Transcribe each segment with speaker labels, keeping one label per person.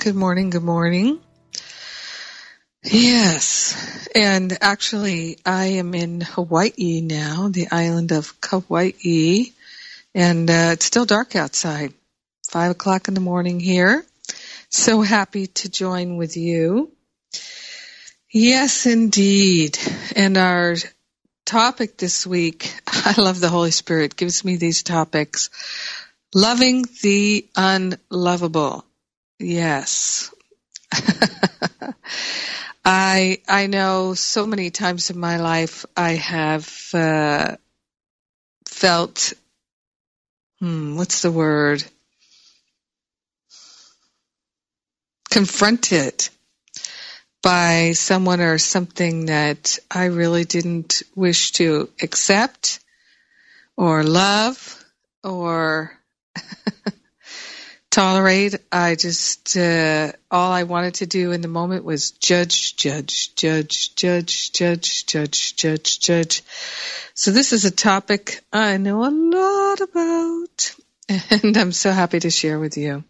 Speaker 1: good morning, good morning. Yes, and actually, I am in Hawaii now, the island of Kauai, and uh, it's still dark outside. Five o'clock in the morning here. So happy to join with you. Yes, indeed. And our topic this week, I love the Holy Spirit, gives me these topics. Loving the unlovable. Yes. I I know so many times in my life I have uh, felt hmm, what's the word? Confronted by someone or something that I really didn't wish to accept or love or tolerate. I just, uh, all I wanted to do in the moment was judge, judge, judge, judge, judge, judge, judge, judge. So this is a topic I know a lot about and I'm so happy to share with you.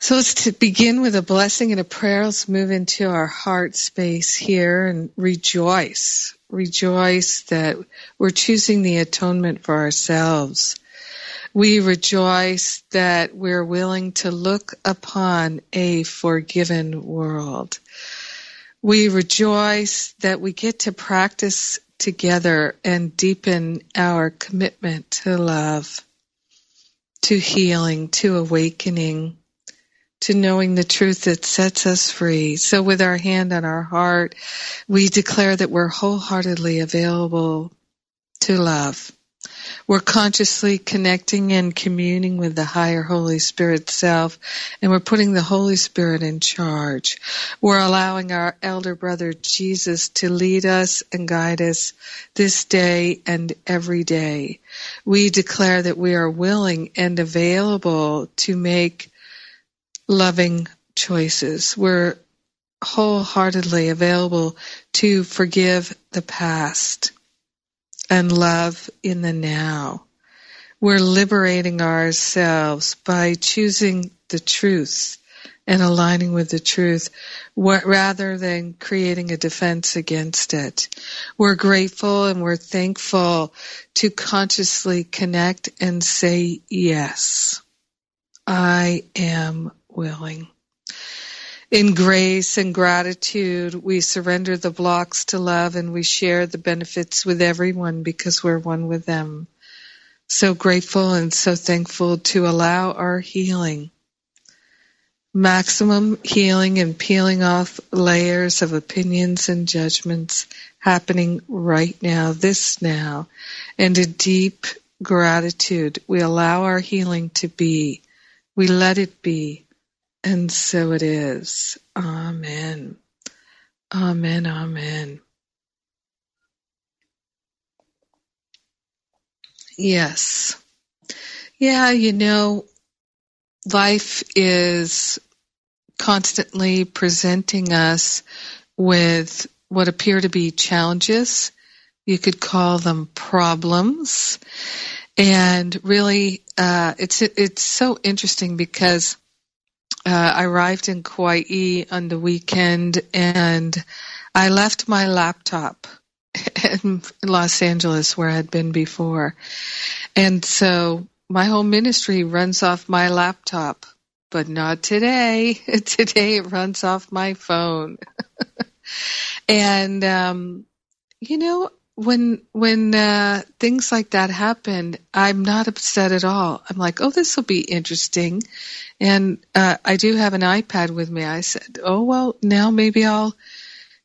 Speaker 1: So let's to begin with a blessing and a prayer. Let's move into our heart space here and rejoice. Rejoice that we're choosing the atonement for ourselves. We rejoice that we're willing to look upon a forgiven world. We rejoice that we get to practice together and deepen our commitment to love, to healing, to awakening to knowing the truth that sets us free. So with our hand on our heart, we declare that we're wholeheartedly available to love. We're consciously connecting and communing with the higher Holy Spirit self, and we're putting the Holy Spirit in charge. We're allowing our elder brother Jesus to lead us and guide us this day and every day. We declare that we are willing and available to make loving choices. We're wholeheartedly available to forgive the past and love in the now. We're liberating ourselves by choosing the truth and aligning with the truth rather than creating a defense against it. We're grateful and we're thankful to consciously connect and say yes. I am willing. In grace and gratitude, we surrender the blocks to love and we share the benefits with everyone because we're one with them. So grateful and so thankful to allow our healing. Maximum healing and peeling off layers of opinions and judgments happening right now, this now, and a deep gratitude. We allow our healing to be. We let it be. And so it is. Amen. Amen. Amen. Yes. Yeah, you know, life is constantly presenting us with what appear to be challenges. You could call them problems. And really, uh, it's, it's so interesting because uh, I arrived in Kauai on the weekend and I left my laptop in Los Angeles where I had been before. And so my whole ministry runs off my laptop, but not today. today it runs off my phone. and, um, you know, when when uh, things like that happen, I'm not upset at all. I'm like, oh, this will be interesting, and uh, I do have an iPad with me. I said, oh well, now maybe I'll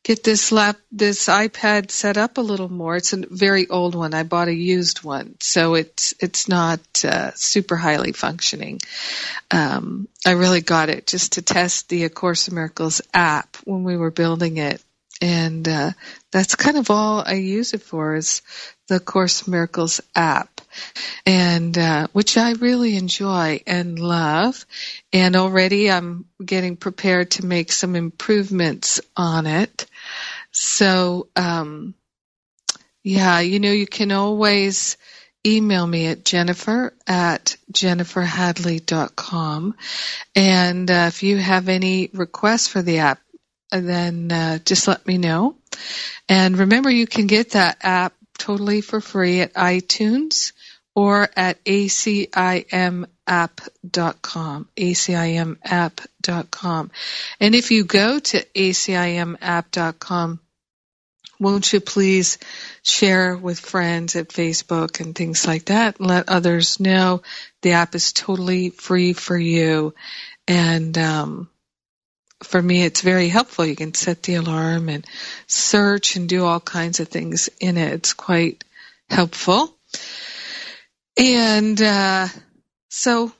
Speaker 1: get this lap this iPad set up a little more. It's a very old one. I bought a used one, so it's it's not uh, super highly functioning. Um, I really got it just to test the A Course in Miracles app when we were building it, and uh, that's kind of all I use it for is the Course Miracles app, and uh, which I really enjoy and love. And already I'm getting prepared to make some improvements on it. So, um, yeah, you know, you can always email me at jennifer at jenniferhadley.com. And uh, if you have any requests for the app, then uh, just let me know. And remember, you can get that app totally for free at iTunes or at acimapp.com, acimapp.com. And if you go to acimapp.com, won't you please share with friends at Facebook and things like that let others know the app is totally free for you. And um, for me, it's very helpful. You can set the alarm and search and do all kinds of things in it. It's quite helpful. And uh, so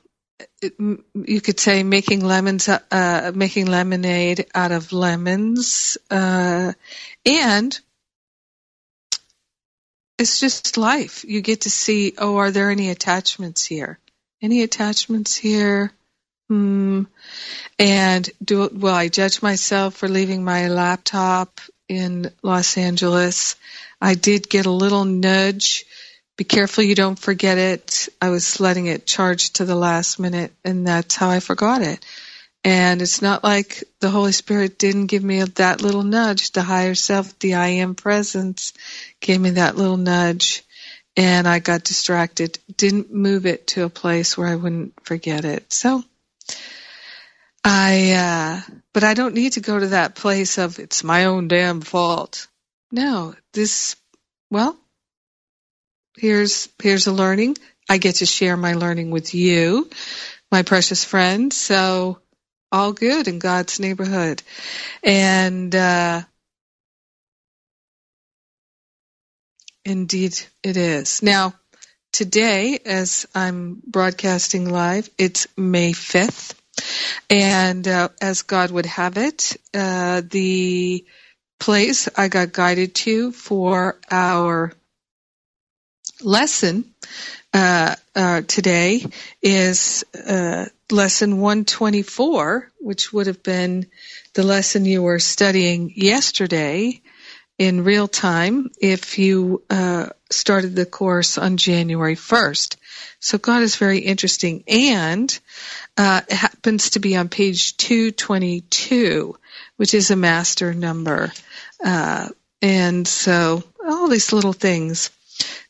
Speaker 1: you could say making lemons, uh, making lemonade out of lemons, uh, and it's just life. You get to see, oh, are there any attachments here? Any attachments here? Hmm. And do will I judge myself for leaving my laptop in Los Angeles? I did get a little nudge. Be careful you don't forget it. I was letting it charge to the last minute, and that's how I forgot it. And it's not like the Holy Spirit didn't give me that little nudge. The higher self, the I am presence, gave me that little nudge, and I got distracted. Didn't move it to a place where I wouldn't forget it. So I, uh, but I don't need to go to that place of it's my own damn fault. No, this, well, here's, here's a learning. I get to share my learning with you, my precious friend. So all good in God's neighborhood. And, uh, indeed it is. Now, today, as I'm broadcasting live, it's May 5th. And uh, as God would have it, uh, the place I got guided to for our lesson uh, uh today is uh, lesson 124, which would have been the lesson you were studying yesterday in real time if you uh, started the course on January 1st. So God is very interesting. And uh, it happens to be on page 222, which is a master number. Uh, and so all these little things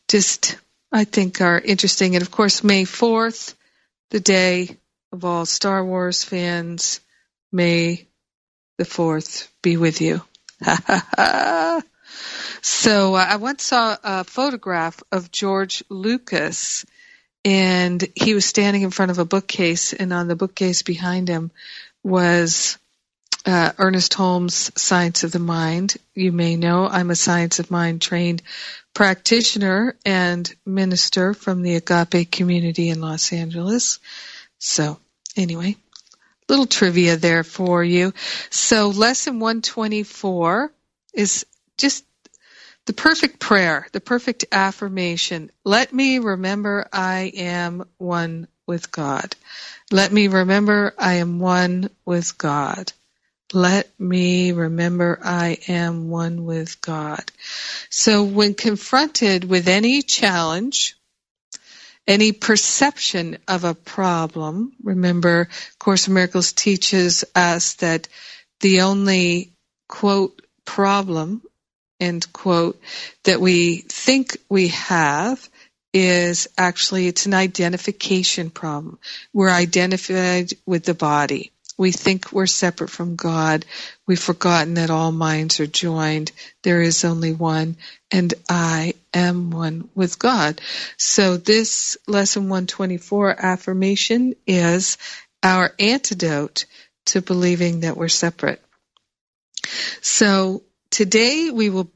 Speaker 1: just, I think, are interesting. And of course, May 4th, the day of all Star Wars fans, May the 4th be with you. so uh, I once saw a photograph of George Lucas and he was standing in front of a bookcase, and on the bookcase behind him was uh, Ernest Holmes' Science of the Mind. You may know I'm a Science of Mind trained practitioner and minister from the Agape community in Los Angeles. So, anyway, little trivia there for you. So, lesson 124 is just the perfect prayer, the perfect affirmation. Let me remember I am one with God. Let me remember I am one with God. Let me remember I am one with God. So when confronted with any challenge, any perception of a problem, remember Course in Miracles teaches us that the only quote problem end quote, that we think we have is actually it's an identification problem. We're identified with the body. We think we're separate from God. We've forgotten that all minds are joined. There is only one, and I am one with God. So this lesson 124 affirmation is our antidote to believing that we're separate. So today we will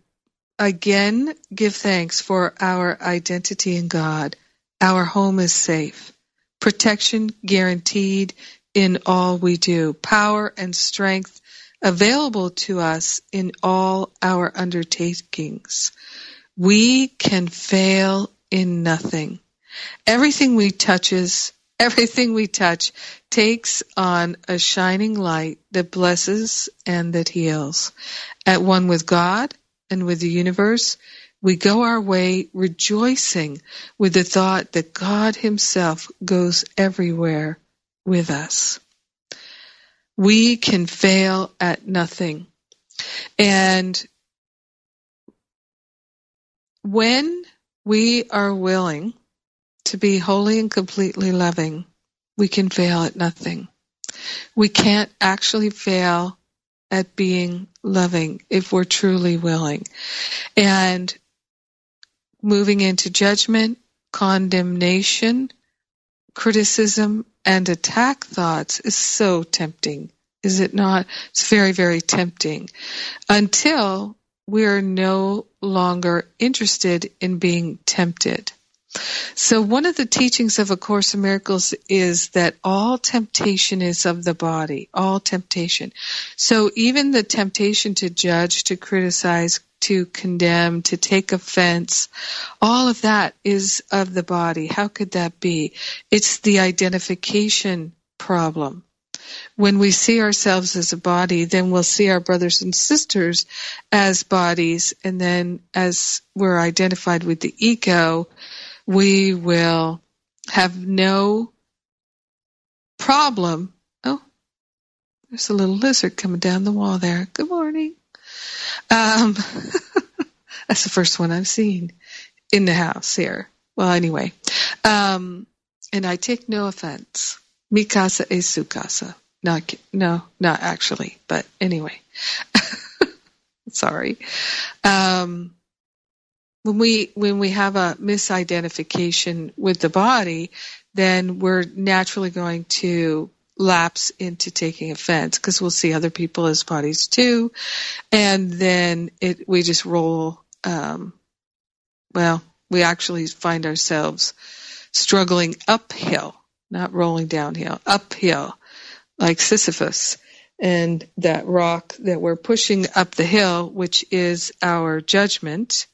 Speaker 1: again give thanks for our identity in God. Our home is safe. Protection guaranteed in all we do. Power and strength available to us in all our undertakings. We can fail in nothing. Everything we touches, everything we touch takes on a shining light that blesses and that heals. At one with God and with the universe, we go our way rejoicing with the thought that God Himself goes everywhere with us. We can fail at nothing. And when we are willing to be wholly and completely loving, we can fail at nothing. We can't actually fail at being loving if we're truly willing. And moving into judgment, condemnation, criticism, and attack thoughts is so tempting, is it not? It's very, very tempting until we're no longer interested in being tempted. So one of the teachings of A Course in Miracles is that all temptation is of the body, all temptation. So even the temptation to judge, to criticize, to condemn, to take offense, all of that is of the body. How could that be? It's the identification problem. When we see ourselves as a body, then we'll see our brothers and sisters as bodies, and then as we're identified with the ego, we will have no problem. Oh, there's a little lizard coming down the wall there. Good morning. Um, that's the first one I've seen in the house here. Well, anyway, um, and I take no offense. Mikasa is sukasa. Not, no, not actually, but anyway. Sorry. Um, when we when we have a misidentification with the body, then we're naturally going to lapse into taking offense because we'll see other people as bodies too, and then it we just roll. Um, well, we actually find ourselves struggling uphill, not rolling downhill, uphill, like Sisyphus. And that rock that we're pushing up the hill, which is our judgment,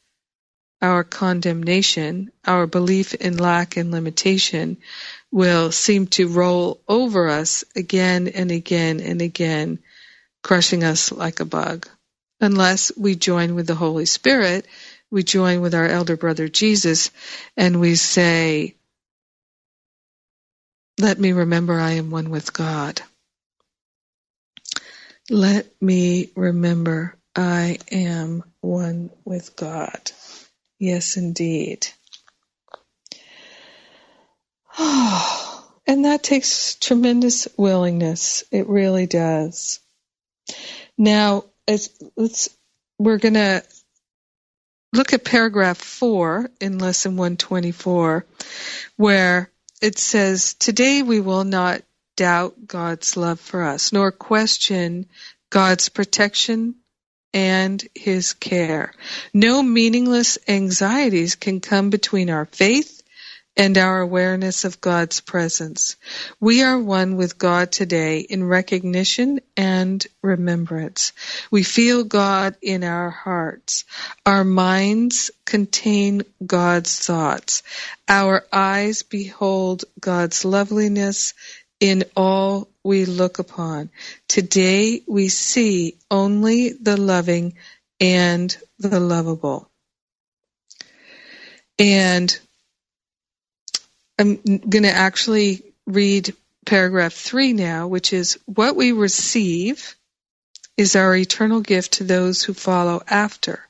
Speaker 1: our condemnation, our belief in lack and limitation will seem to roll over us again and again and again, crushing us like a bug. Unless we join with the Holy Spirit, we join with our elder brother Jesus, and we say, Let me remember I am one with God. Let me remember I am one with God. Yes, indeed. Oh, and that takes tremendous willingness. It really does. Now, as, let's, we're going to look at paragraph four in lesson 124, where it says, Today we will not doubt God's love for us, nor question God's protection and his care. No meaningless anxieties can come between our faith and our awareness of God's presence. We are one with God today in recognition and remembrance. We feel God in our hearts. Our minds contain God's thoughts. Our eyes behold God's loveliness in all we look upon. Today we see only the loving and the lovable. And I'm going to actually read paragraph three now, which is what we receive is our eternal gift to those who follow after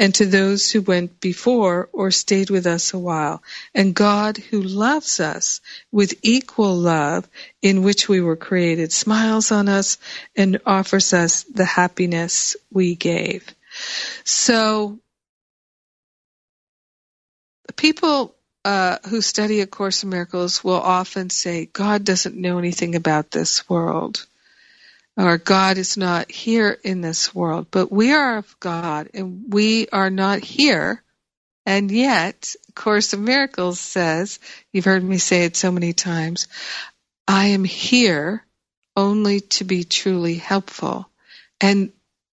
Speaker 1: and to those who went before or stayed with us a while. And God, who loves us with equal love in which we were created, smiles on us and offers us the happiness we gave. So, people uh, who study A Course in Miracles will often say, God doesn't know anything about this world. Our God is not here in this world, but we are of God and we are not here. And yet, Course of Miracles says, you've heard me say it so many times, I am here only to be truly helpful. And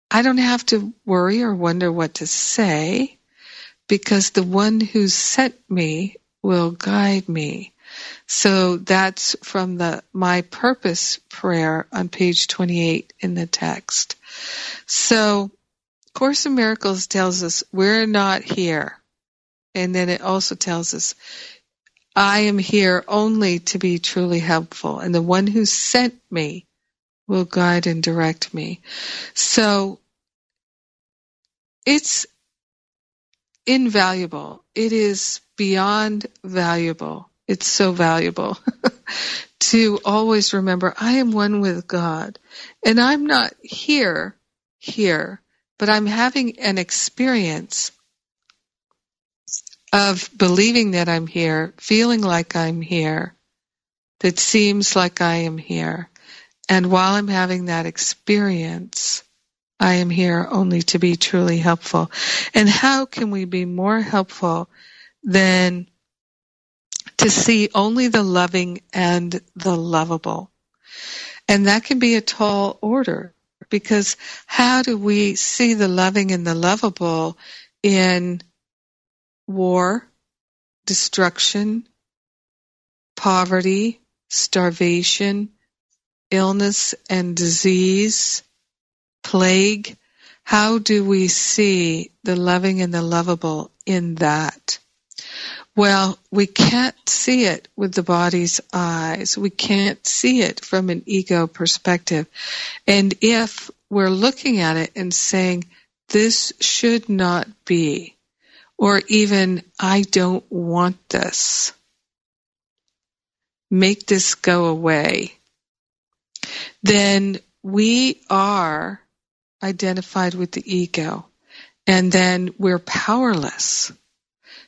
Speaker 1: I don't have to worry or wonder what to say because the one who sent me will guide me. So that's from the My Purpose prayer on page 28 in the text. So Course in Miracles tells us we're not here. And then it also tells us, I am here only to be truly helpful. And the one who sent me will guide and direct me. So it's invaluable. It is beyond valuable. It's so valuable to always remember I am one with God and I'm not here, here, but I'm having an experience of believing that I'm here, feeling like I'm here, that seems like I am here. And while I'm having that experience, I am here only to be truly helpful. And how can we be more helpful than to see only the loving and the lovable? And that can be a tall order because how do we see the loving and the lovable in war, destruction, poverty, starvation, illness and disease, plague, how do we see the loving and the lovable in that? Well, we can't see it with the body's eyes. We can't see it from an ego perspective. And if we're looking at it and saying, this should not be, or even, I don't want this, make this go away, then we are identified with the ego. And then we're powerless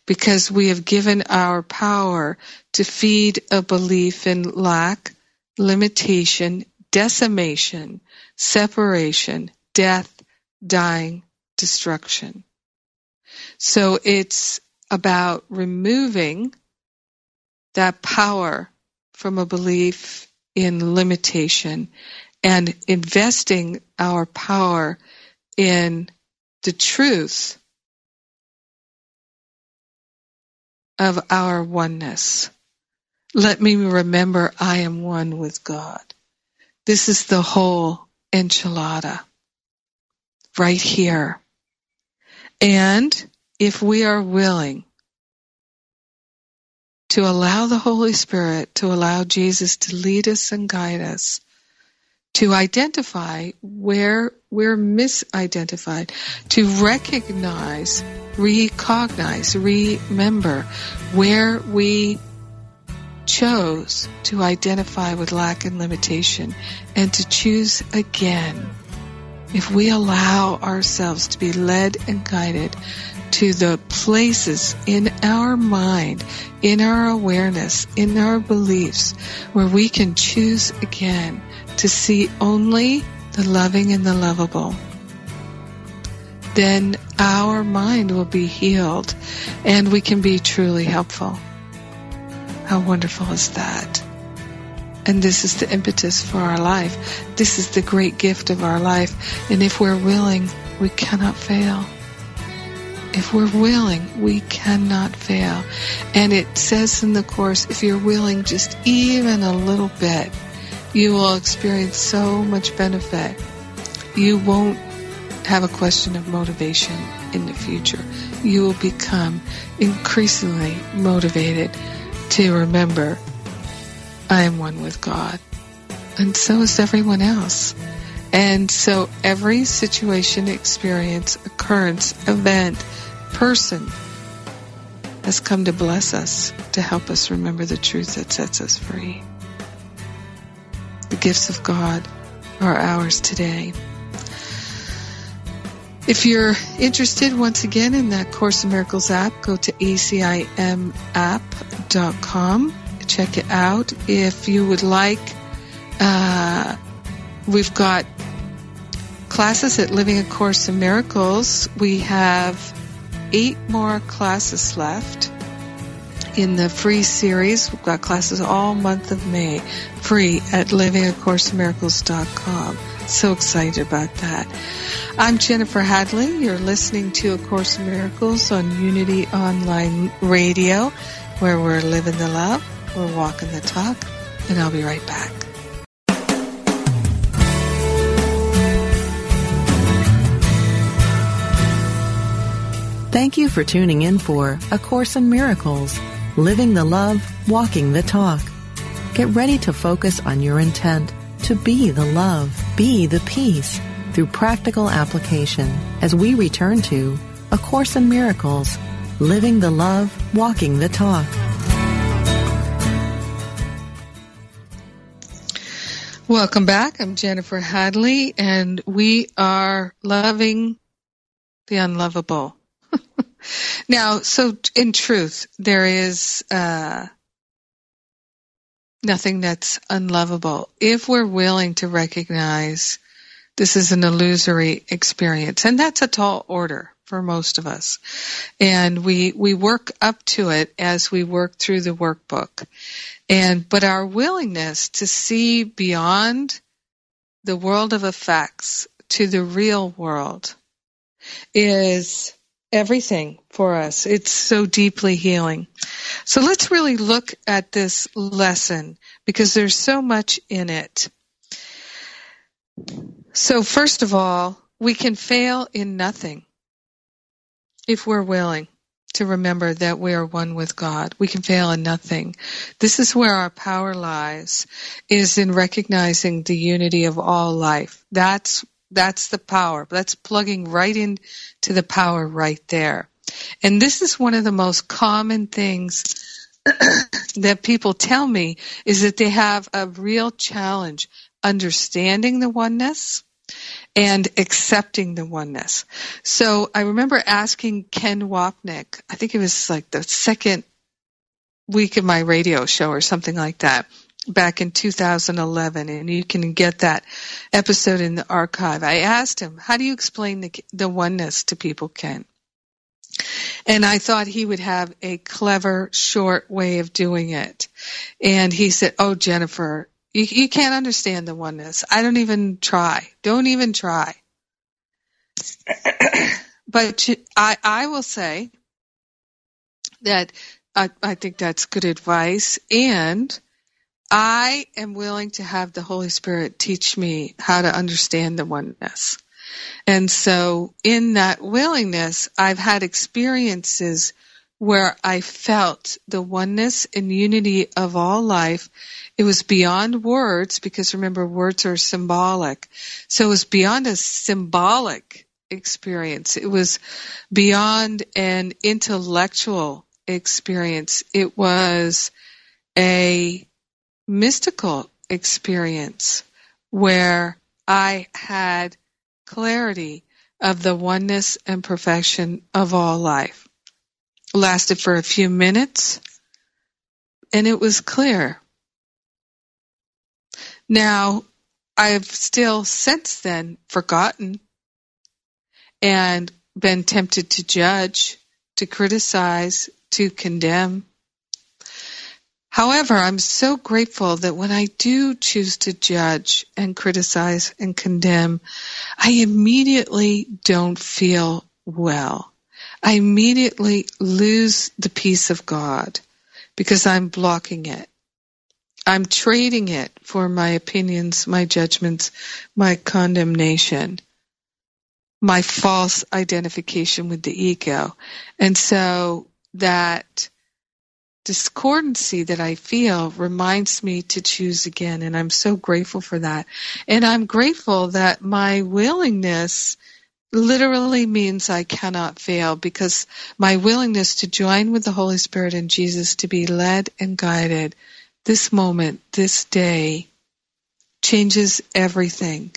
Speaker 1: because we have given our power to feed a belief in lack, limitation, decimation, separation, death, dying, destruction. So it's about removing that power from a belief in limitation and investing our power in the truth of our oneness. Let me remember I am one with God. This is the whole enchilada right here. And if we are willing to allow the Holy Spirit, to allow Jesus to lead us and guide us, to identify where we're misidentified, to recognize, recognize, remember where we chose to identify with lack and limitation and to choose again. If we allow ourselves to be led and guided to the places in our mind, in our awareness, in our beliefs, where we can choose again to see only the loving and the lovable, then our mind will be healed and we can be truly helpful. How wonderful is that? And this is the impetus for our life. This is the great gift of our life. And if we're willing, we cannot fail. If we're willing, we cannot fail. And it says in the Course, if you're willing just even a little bit, you will experience so much benefit. You won't have a question of motivation in the future. You will become increasingly motivated to remember, I am one with God. And so is everyone else. And so every situation, experience, occurrence, event, person has come to bless us, to help us remember the truth that sets us free. The gifts of God are ours today. If you're interested once again in that Course in Miracles app, go to acimapp.com. Check it out. If you would like uh, we've got classes at Living A Course in Miracles. We have eight more classes left in the free series. We've got classes all month of May, free at livingacourseinmiracles.com. So excited about that. I'm Jennifer Hadley. You're listening to A Course in Miracles on Unity Online Radio, where we're living the love, we're walking the talk, and I'll be right back.
Speaker 2: Thank you for tuning in for A Course in Miracles, living the love, walking the talk. Get ready to focus on your intent to be the love, be the peace through practical application as we return to A Course in Miracles, living the love, walking the talk.
Speaker 1: Welcome back. I'm Jennifer Hadley, and we are loving the unlovable. now, so in truth, there is uh, nothing that's unlovable if we're willing to recognize this is an illusory experience, and that's a tall order for most of us. And we we work up to it as we work through the workbook. And but our willingness to see beyond the world of effects to the real world is everything for us. It's so deeply healing. So let's really look at this lesson because there's so much in it. So first of all, we can fail in nothing if we're willing to remember that we are one with God. We can fail in nothing. This is where our power lies, is in recognizing the unity of all life. That's that's the power. That's plugging right into the power right there. And this is one of the most common things that people tell me is that they have a real challenge understanding the oneness and accepting the oneness. So I remember asking Ken Wapnick, I think it was like the second week of my radio show or something like that back in 2011 and you can get that episode in the archive. I asked him, how do you explain the, the oneness to people, Ken? And I thought he would have a clever, short way of doing it. And he said, oh, Jennifer, you, you can't understand the oneness. I don't even try. Don't even try. but I, I will say that I, I think that's good advice. And I am willing to have the Holy Spirit teach me how to understand the oneness. And so in that willingness, I've had experiences where I felt the oneness and unity of all life. It was beyond words because remember words are symbolic. So it was beyond a symbolic experience. It was beyond an intellectual experience. It was a mystical experience where I had clarity of the oneness and perfection of all life. lasted for a few minutes and it was clear. Now, I've still since then forgotten and been tempted to judge, to criticize, to condemn. However, I'm so grateful that when I do choose to judge and criticize and condemn, I immediately don't feel well. I immediately lose the peace of God because I'm blocking it. I'm trading it for my opinions, my judgments, my condemnation, my false identification with the ego. And so that discordancy that I feel reminds me to choose again. And I'm so grateful for that. And I'm grateful that my willingness literally means I cannot fail because my willingness to join with the Holy Spirit and Jesus to be led and guided this moment, this day, changes everything.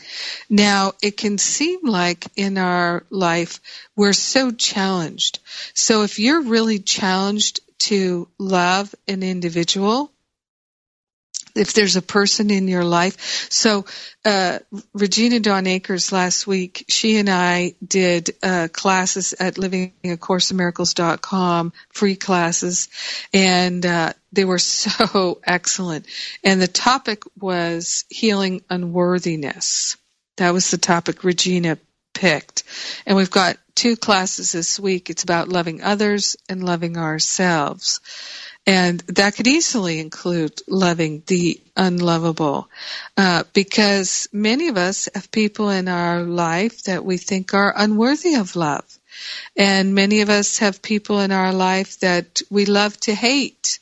Speaker 1: Now, it can seem like in our life we're so challenged. So if you're really challenged to love an individual, if there's a person in your life. So, uh, Regina Dawn Akers last week, she and I did uh, classes at livingacourseofmiracles.com, free classes, and uh, they were so excellent. And the topic was healing unworthiness. That was the topic Regina picked. And we've got two classes this week. It's about loving others and loving ourselves. And that could easily include loving the unlovable, uh, because many of us have people in our life that we think are unworthy of love. And many of us have people in our life that we love to hate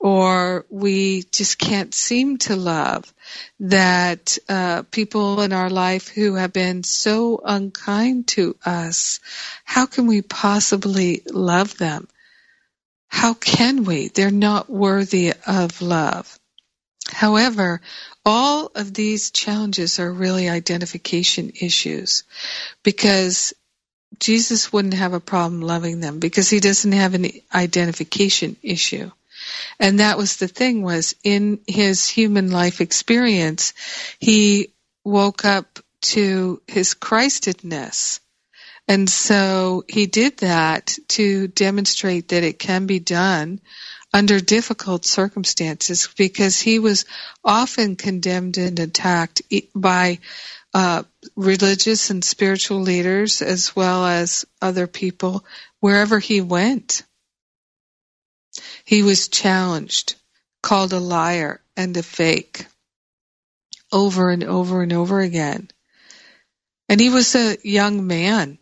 Speaker 1: or we just can't seem to love. That uh, people in our life who have been so unkind to us, how can we possibly love them? How can we? They're not worthy of love. However, all of these challenges are really identification issues because Jesus wouldn't have a problem loving them because he doesn't have an identification issue. And that was the thing was in his human life experience, he woke up to his Christedness and so he did that to demonstrate that it can be done under difficult circumstances because he was often condemned and attacked by uh, religious and spiritual leaders as well as other people wherever he went. He was challenged, called a liar and a fake over and over and over again. And he was a young man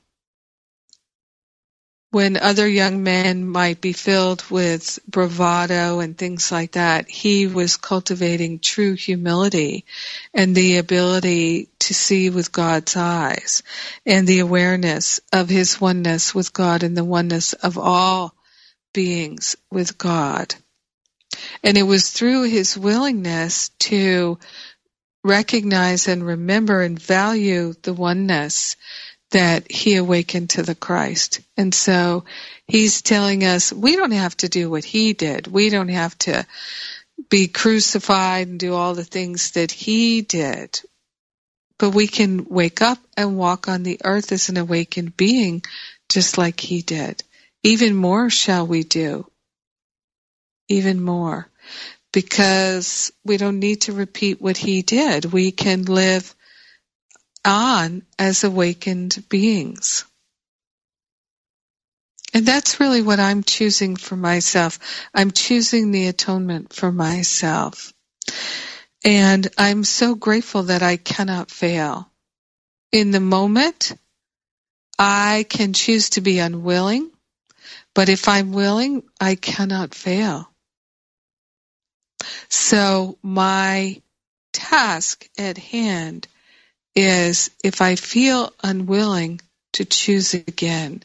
Speaker 1: when other young men might be filled with bravado and things like that, he was cultivating true humility and the ability to see with God's eyes and the awareness of his oneness with God and the oneness of all beings with God. And it was through his willingness to recognize and remember and value the oneness that he awakened to the Christ. And so he's telling us we don't have to do what he did. We don't have to be crucified and do all the things that he did. But we can wake up and walk on the earth as an awakened being just like he did. Even more shall we do. Even more. Because we don't need to repeat what he did. We can live on as awakened beings. And that's really what I'm choosing for myself. I'm choosing the atonement for myself. And I'm so grateful that I cannot fail. In the moment, I can choose to be unwilling, but if I'm willing, I cannot fail. So my task at hand is if I feel unwilling to choose again.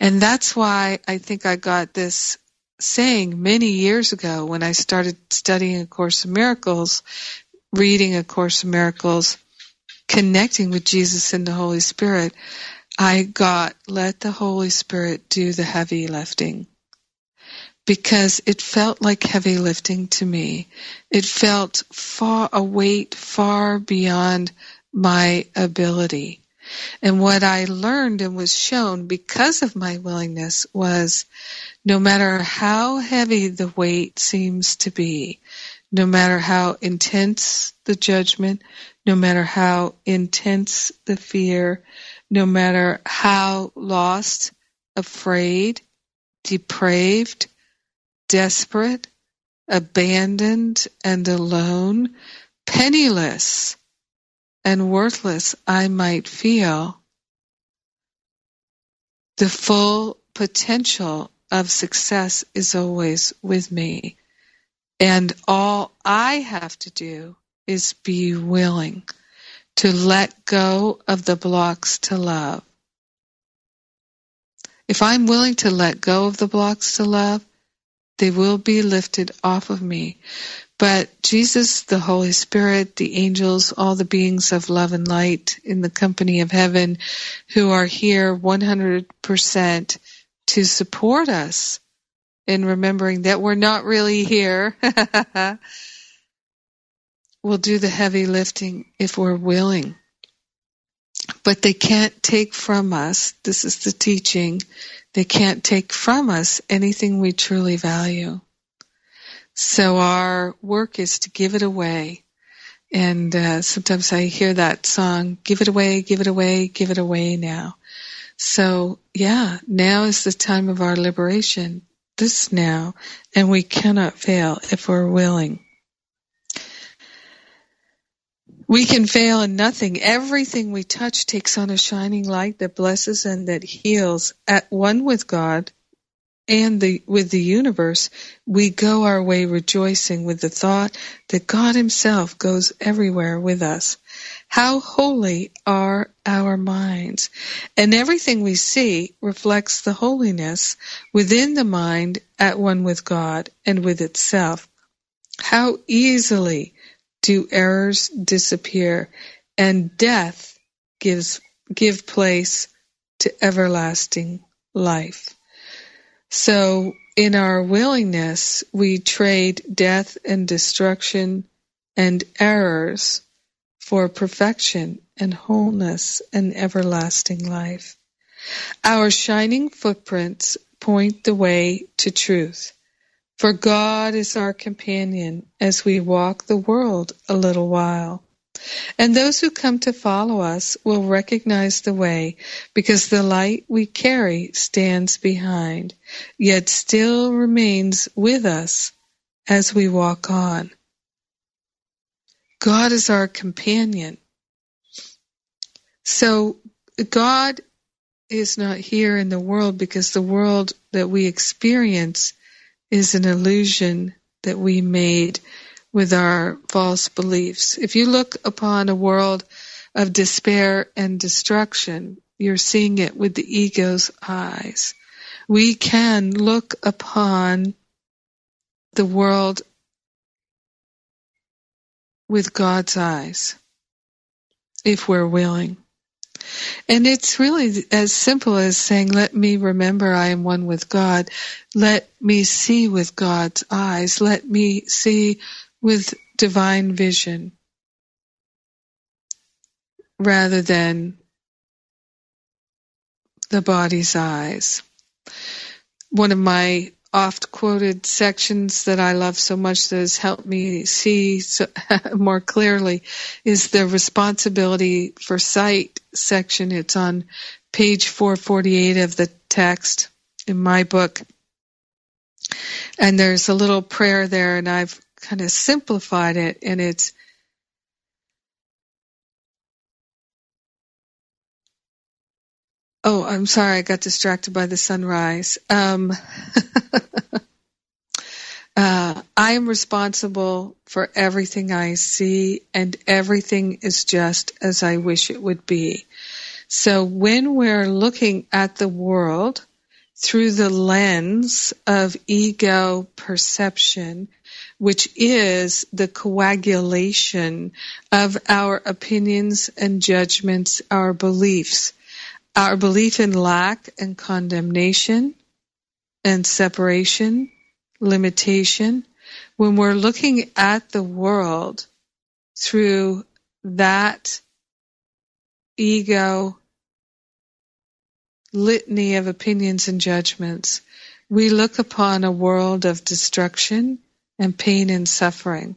Speaker 1: And that's why I think I got this saying many years ago when I started studying A Course in Miracles, reading A Course in Miracles, connecting with Jesus and the Holy Spirit. I got, let the Holy Spirit do the heavy lifting. Because it felt like heavy lifting to me. It felt far, a weight far beyond my ability. And what I learned and was shown because of my willingness was no matter how heavy the weight seems to be, no matter how intense the judgment, no matter how intense the fear, no matter how lost, afraid, depraved, desperate, abandoned, and alone, penniless, and worthless I might feel, the full potential of success is always with me. And all I have to do is be willing to let go of the blocks to love. If I'm willing to let go of the blocks to love, they will be lifted off of me. But Jesus, the Holy Spirit, the angels, all the beings of love and light in the company of heaven who are here 100% to support us in remembering that we're not really here. will do the heavy lifting if we're willing. But they can't take from us, this is the teaching, they can't take from us anything we truly value. So our work is to give it away. And uh, sometimes I hear that song, give it away, give it away, give it away now. So yeah, now is the time of our liberation. This now, and we cannot fail if we're willing. We can fail in nothing. Everything we touch takes on a shining light that blesses and that heals. At one with God and the, with the universe, we go our way rejoicing with the thought that God Himself goes everywhere with us. How holy are our minds! And everything we see reflects the holiness within the mind at one with God and with itself. How easily do errors disappear and death gives give place to everlasting life. So in our willingness, we trade death and destruction and errors for perfection and wholeness and everlasting life. Our shining footprints point the way to truth. For God is our companion as we walk the world a little while. And those who come to follow us will recognize the way because the light we carry stands behind, yet still remains with us as we walk on. God is our companion. So God is not here in the world because the world that we experience is an illusion that we made with our false beliefs. If you look upon a world of despair and destruction, you're seeing it with the ego's eyes. We can look upon the world with God's eyes if we're willing. And it's really as simple as saying, let me remember I am one with God. Let me see with God's eyes. Let me see with divine vision rather than the body's eyes. One of my oft quoted sections that I love so much that has helped me see so, more clearly is the responsibility for sight section. It's on page 448 of the text in my book. And there's a little prayer there and I've kind of simplified it and it's Oh, I'm sorry, I got distracted by the sunrise. Um, uh, I am responsible for everything I see, and everything is just as I wish it would be. So when we're looking at the world through the lens of ego perception, which is the coagulation of our opinions and judgments, our beliefs, our belief in lack and condemnation and separation, limitation, when we're looking at the world through that ego litany of opinions and judgments, we look upon a world of destruction and pain and suffering.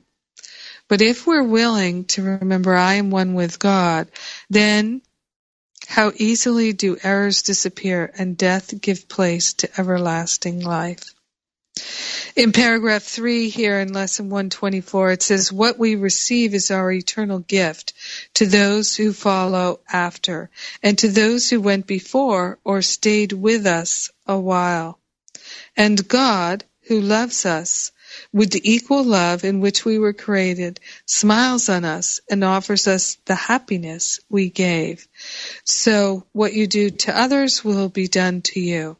Speaker 1: But if we're willing to remember I am one with God, then how easily do errors disappear and death give place to everlasting life. In paragraph 3 here in lesson 124, it says, What we receive is our eternal gift to those who follow after, and to those who went before or stayed with us a while. And God, who loves us, with the equal love in which we were created, smiles on us and offers us the happiness we gave. So what you do to others will be done to you.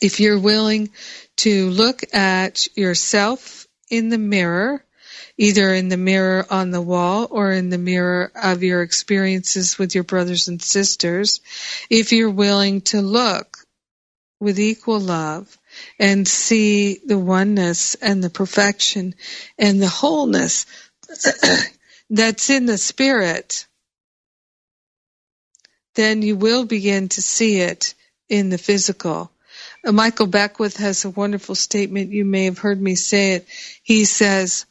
Speaker 1: If you're willing to look at yourself in the mirror, either in the mirror on the wall or in the mirror of your experiences with your brothers and sisters, if you're willing to look with equal love and see the oneness and the perfection and the wholeness that's in the spirit, then you will begin to see it in the physical. Uh, Michael Beckwith has a wonderful statement. You may have heard me say it. He says,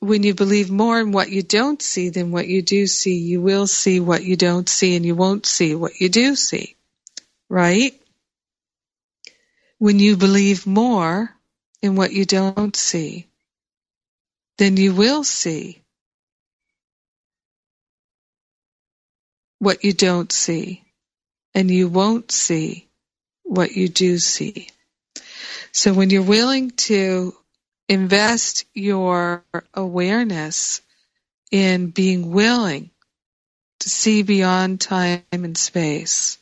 Speaker 1: when you believe more in what you don't see than what you do see, you will see what you don't see and you won't see what you do see. Right? When you believe more in what you don't see, then you will see what you don't see and you won't see what you do see. So when you're willing to invest your awareness in being willing to see beyond time and space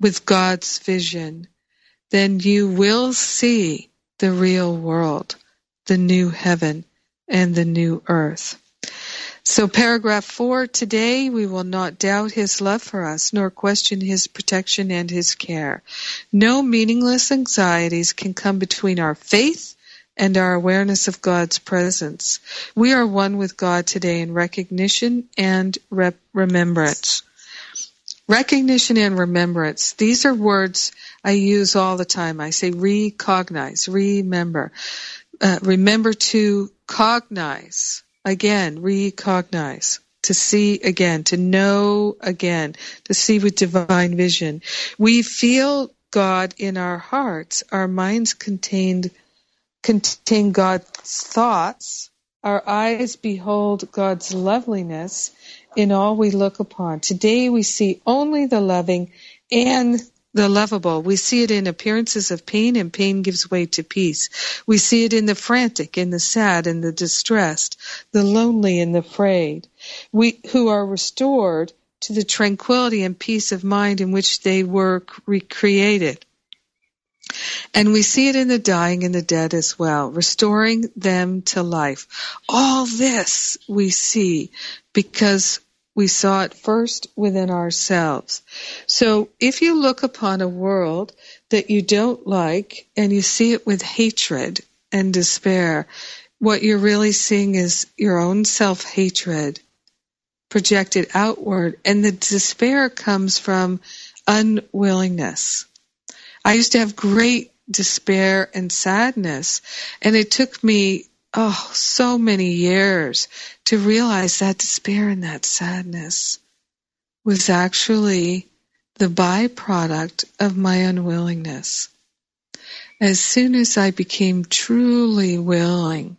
Speaker 1: with God's vision, then you will see the real world, the new heaven and the new earth. So paragraph four, today we will not doubt his love for us, nor question his protection and his care. No meaningless anxieties can come between our faith and our awareness of God's presence. We are one with God today in recognition and rep- remembrance. Recognition and remembrance. These are words I use all the time. I say recognize, remember. Uh, remember to cognize again, recognize, to see again, to know again, to see with divine vision. We feel God in our hearts. Our minds contained contain God's thoughts. Our eyes behold God's loveliness in all we look upon. Today we see only the loving and the lovable. We see it in appearances of pain, and pain gives way to peace. We see it in the frantic, in the sad, and the distressed, the lonely, and the afraid. We who are restored to the tranquility and peace of mind in which they were recreated. And we see it in the dying and the dead as well, restoring them to life. All this we see because we saw it first within ourselves. So if you look upon a world that you don't like and you see it with hatred and despair, what you're really seeing is your own self hatred projected outward, and the despair comes from unwillingness. I used to have great despair and sadness, and it took me oh, so many years to realize that despair and that sadness was actually the byproduct of my unwillingness. As soon as I became truly willing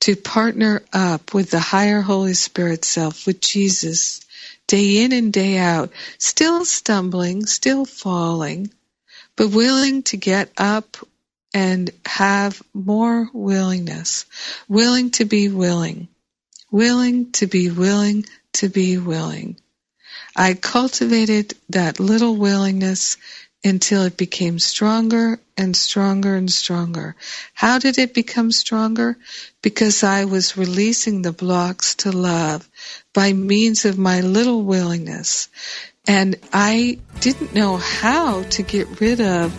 Speaker 1: to partner up with the higher Holy Spirit self, with Jesus, day in and day out, still stumbling, still falling, but willing to get up and have more willingness, willing to be willing, willing to be willing to be willing. I cultivated that little willingness until it became stronger and stronger and stronger. How did it become stronger? Because I was releasing the blocks to love by means of my little willingness. And I didn't know how to get rid of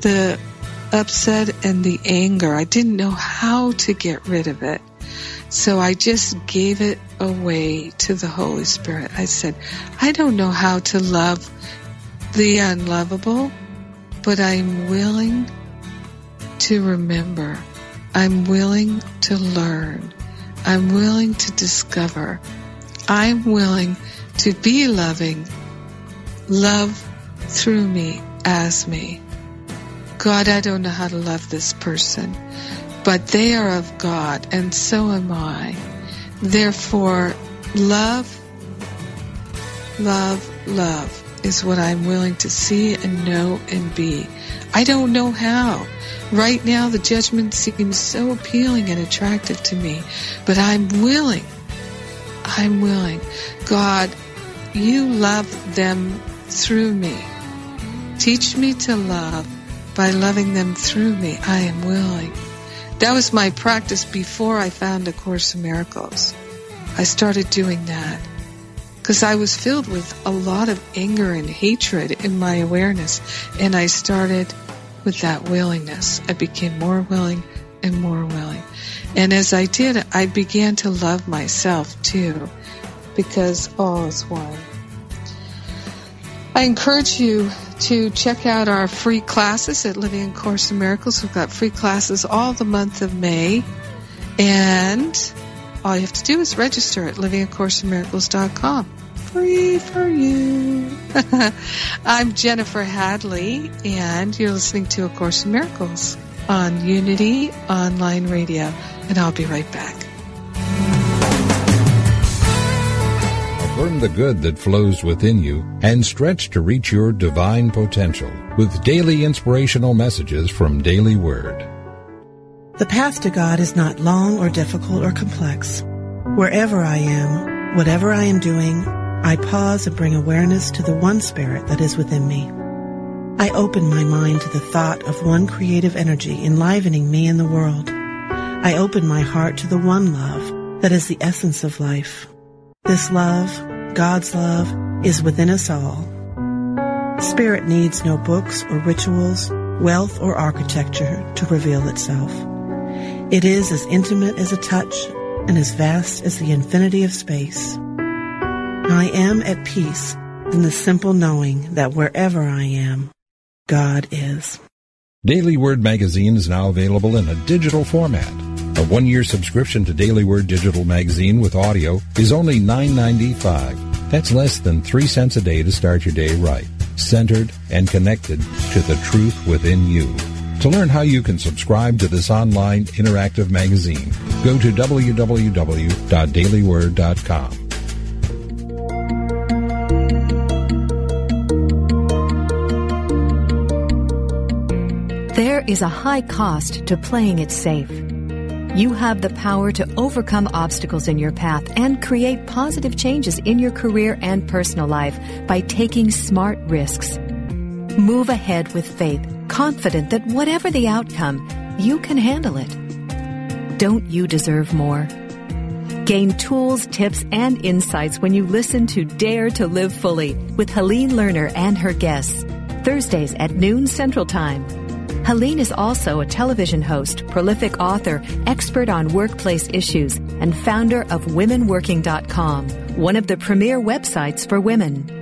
Speaker 1: the upset and the anger. I didn't know how to get rid of it. So I just gave it away to the Holy Spirit. I said, I don't know how to love the unlovable, but I'm willing to remember. I'm willing to learn. I'm willing to discover. I'm willing to be loving. Love through me as me. God, I don't know how to love this person, but they are of God, and so am I. Therefore, love, love, love is what I'm willing to see and know and be. I don't know how. Right now, the judgment seems so appealing and attractive to me, but I'm willing. I'm willing. God, you love them through me. Teach me to love by loving them through me. I am willing. That was my practice before I found A Course in Miracles. I started doing that because I was filled with a lot of anger and hatred in my awareness, and I started with that willingness. I became more willing and more willing. And as I did, I began to love myself too, because all is one. I encourage you to check out our free classes at Living in Course in Miracles. We've got free classes all the month of May. And all you have to do is register at livingacourseofmiracles.com. Free for you. I'm Jennifer Hadley, and you're listening to A Course in Miracles on Unity Online Radio. And I'll be right back.
Speaker 3: Learn the good that flows within you and stretch to reach your divine potential with daily inspirational messages from Daily Word.
Speaker 4: The path to God is not long or difficult or complex. Wherever I am, whatever I am doing, I pause and bring awareness to the one spirit that is within me. I open my mind to the thought of one creative energy enlivening me and the world. I open my heart to the one love that is the essence of life. This love, God's love, is within us all. Spirit needs no books or rituals, wealth or architecture to reveal itself. It is as intimate as a touch and as vast as the infinity of space. I am at peace in the simple knowing that wherever I am, God is.
Speaker 3: Daily Word magazine is now available in a digital format. A one-year subscription to Daily Word digital magazine with audio is only $9.95. That's less than three cents a day to start your day right, centered and connected to the truth within you. To learn how you can subscribe to this online interactive magazine, go to www.dailyword.com.
Speaker 5: There is a high cost to playing it safe. You have the power to overcome obstacles in your path and create positive changes in your career and personal life by taking smart risks. Move ahead with faith confident that whatever the outcome, you can handle it. Don't you deserve more? Gain tools, tips, and insights when you listen to Dare to Live Fully with Helene Lerner and her guests. Thursdays at noon Central Time. Helene is also a television host, prolific author, expert on workplace issues, and founder of WomenWorking.com, one of the premier websites for women.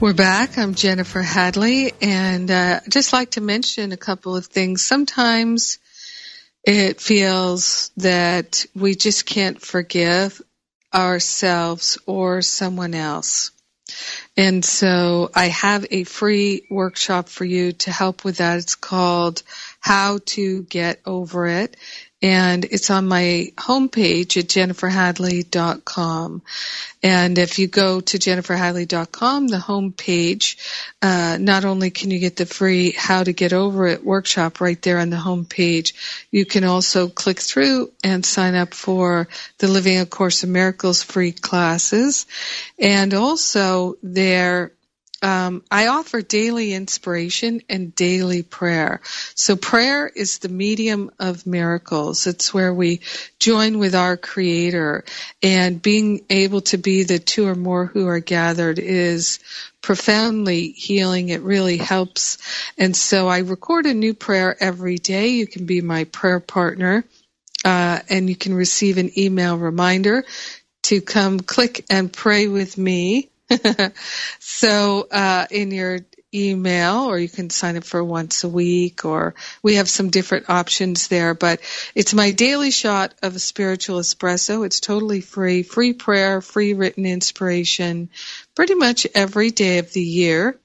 Speaker 1: We're back. I'm Jennifer Hadley, and uh, just like to mention a couple of things. Sometimes it feels that we just can't forgive ourselves or someone else. And so I have a free workshop for you to help with that. It's called How to Get Over It and it's on my homepage at jenniferhadley.com. And if you go to jenniferhadley.com, the homepage, uh, not only can you get the free How to Get Over It workshop right there on the homepage, you can also click through and sign up for the Living a Course of Miracles free classes. And also there um, I offer daily inspiration and daily prayer. So prayer is the medium of miracles. It's where we join with our creator and being able to be the two or more who are gathered is profoundly healing. It really helps. And so I record a new prayer every day. You can be my prayer partner. Uh, and you can receive an email reminder to come click and pray with me so uh, in your email or you can sign up for once a week or we have some different options there but it's my daily shot of a spiritual espresso. It's totally free. Free prayer free written inspiration pretty much every day of the year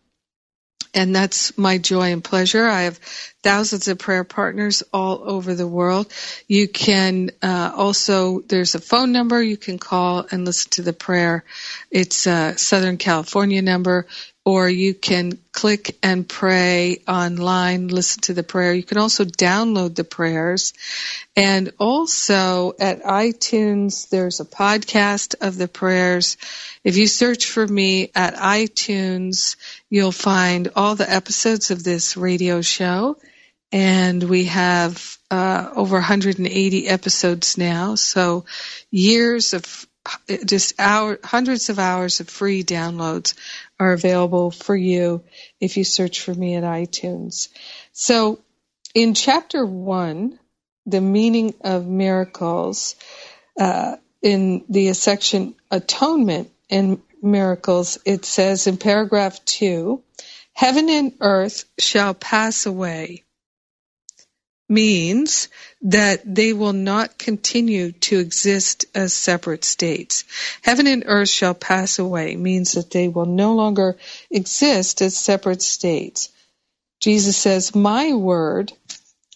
Speaker 1: and that's my joy and pleasure. I have thousands of prayer partners all over the world. You can uh, also there's a phone number you can call and listen to the prayer. It's a Southern California number or you can click and pray online, listen to the prayer. You can also download the prayers. And also at iTunes, there's a podcast of the prayers. If you search for me at iTunes, you'll find all the episodes of this radio show. And we have uh, over 180 episodes now. So years of just hour, hundreds of hours of free downloads are available for you if you search for me at iTunes. So in chapter one, the meaning of miracles, uh, in the section atonement and miracles, it says in paragraph two, heaven and earth shall pass away, means that they will not continue to exist as separate states. Heaven and earth shall pass away means that they will no longer exist as separate states. Jesus says, My word,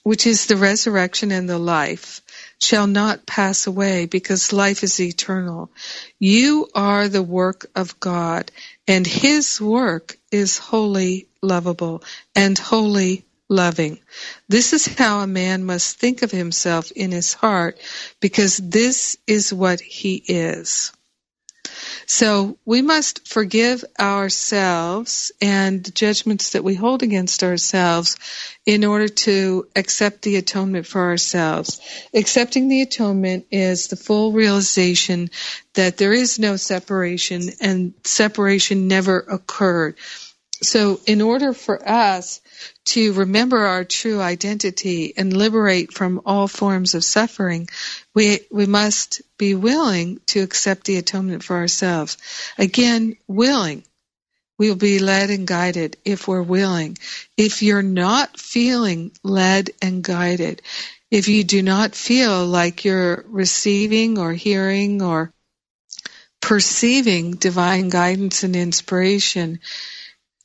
Speaker 1: which is the resurrection and the life, shall not pass away because life is eternal. You are the work of God and his work is wholly lovable and wholly loving. This is how a man must think of himself in his heart because this is what he is. So we must forgive ourselves and the judgments that we hold against ourselves in order to accept the atonement for ourselves. Accepting the atonement is the full realization that there is no separation and separation never occurred. So in order for us to remember our true identity and liberate from all forms of suffering, we, we must be willing to accept the atonement for ourselves. Again, willing. We'll be led and guided if we're willing. If you're not feeling led and guided, if you do not feel like you're receiving or hearing or perceiving divine guidance and inspiration,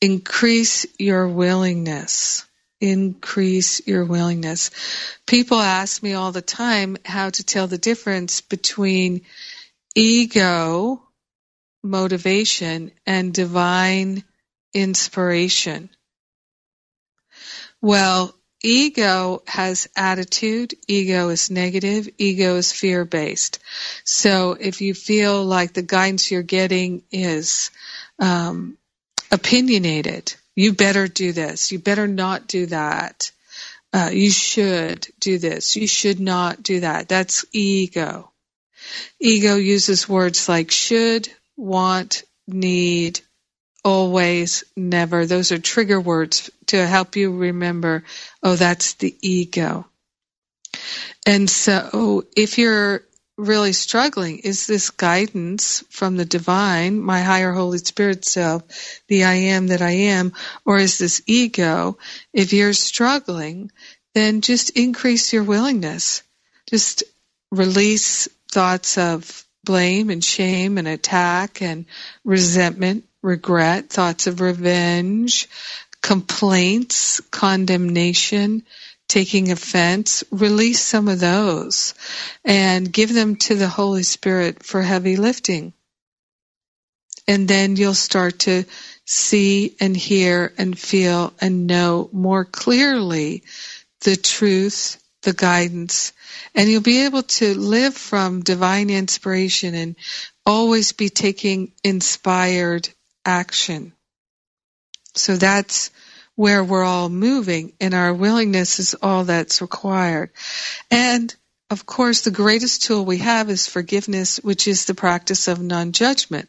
Speaker 1: increase your willingness. Increase your willingness. People ask me all the time how to tell the difference between ego motivation and divine inspiration. Well, ego has attitude, ego is negative, ego is fear based. So if you feel like the guidance you're getting is um, opinionated. You better do this. You better not do that. Uh, you should do this. You should not do that. That's ego. Ego uses words like should, want, need, always, never. Those are trigger words to help you remember, oh, that's the ego. And so if you're really struggling is this guidance from the divine, my higher Holy Spirit self, the I am that I am, or is this ego? If you're struggling, then just increase your willingness. Just release thoughts of blame and shame and attack and resentment, regret, thoughts of revenge, complaints, condemnation, taking offense, release some of those and give them to the Holy Spirit for heavy lifting. And then you'll start to see and hear and feel and know more clearly the truth, the guidance, and you'll be able to live from divine inspiration and always be taking inspired action. So that's where we're all moving and our willingness is all that's required. And of course, the greatest tool we have is forgiveness, which is the practice of non-judgment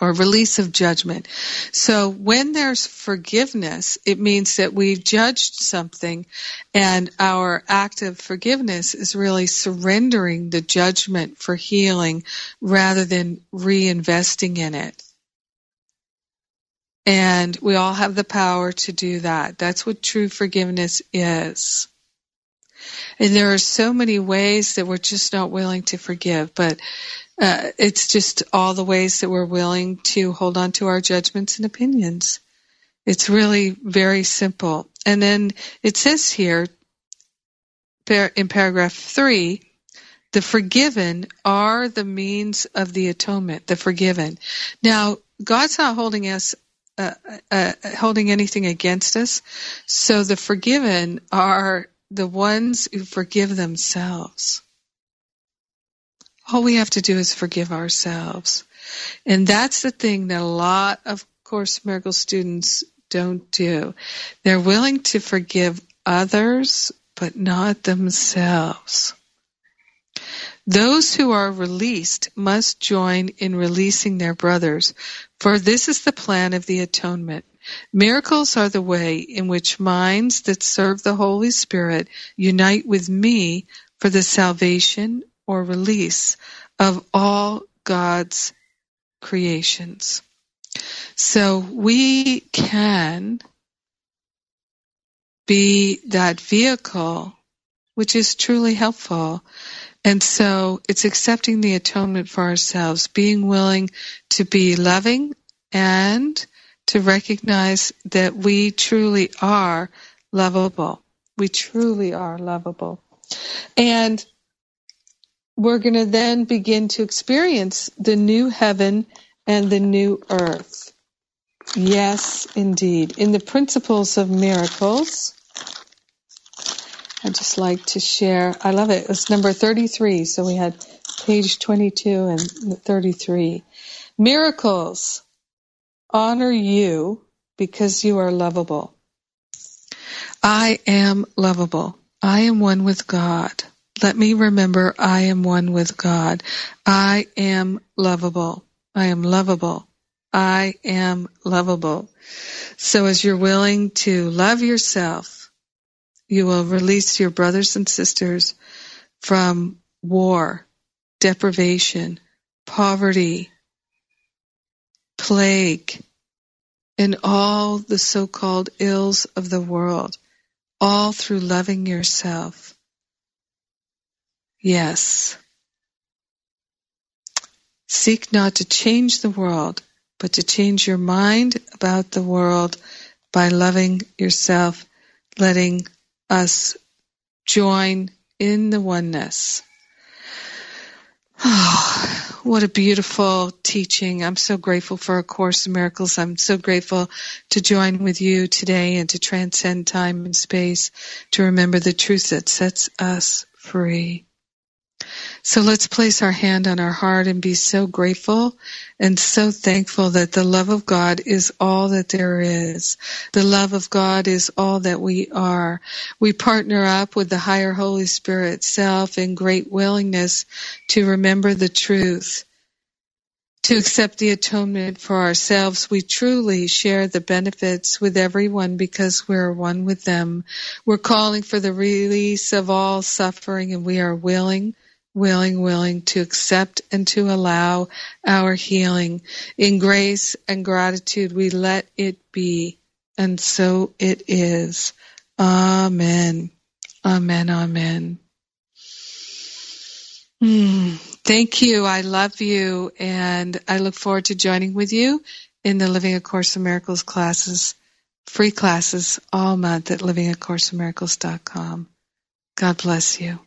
Speaker 1: or release of judgment. So when there's forgiveness, it means that we've judged something and our act of forgiveness is really surrendering the judgment for healing rather than reinvesting in it. And we all have the power to do that. That's what true forgiveness is. And there are so many ways that we're just not willing to forgive, but uh, it's just all the ways that we're willing to hold on to our judgments and opinions. It's really very simple. And then it says here in paragraph three, the forgiven are the means of the atonement, the forgiven. Now, God's not holding us uh, uh, holding anything against us. So the forgiven are the ones who forgive themselves. All we have to do is forgive ourselves. And that's the thing that a lot of Course Miracle students don't do. They're willing to forgive others, but not themselves. Those who are released must join in releasing their brothers, for this is the plan of the atonement. Miracles are the way in which minds that serve the Holy Spirit unite with me for the salvation or release of all God's creations. So we can be that vehicle which is truly helpful and so it's accepting the atonement for ourselves, being willing to be loving and to recognize that we truly are lovable. We truly are lovable. And we're going to then begin to experience the new heaven and the new earth. Yes, indeed. In the principles of miracles, I just like to share. I love it. It's number 33. So we had page 22 and 33. Miracles honor you because you are lovable. I am lovable. I am one with God. Let me remember I am one with God. I am lovable. I am lovable. I am lovable. So as you're willing to love yourself, you will release your brothers and sisters from war, deprivation, poverty, plague, and all the so-called ills of the world, all through loving yourself. Yes. Seek not to change the world, but to change your mind about the world by loving yourself, letting us join in the oneness. Oh, what a beautiful teaching. I'm so grateful for A Course in Miracles. I'm so grateful to join with you today and to transcend time and space to remember the truth that sets us free. So let's place our hand on our heart and be so grateful and so thankful that the love of God is all that there is. The love of God is all that we are. We partner up with the higher Holy Spirit self in great willingness to remember the truth. To accept the atonement for ourselves, we truly share the benefits with everyone because we're one with them. We're calling for the release of all suffering and we are willing willing, willing to accept and to allow our healing. In grace and gratitude, we let it be. And so it is. Amen. Amen. Amen. Mm, thank you. I love you. And I look forward to joining with you in the Living A Course in Miracles classes, free classes all month at livingacourseinmiracles.com. God bless you.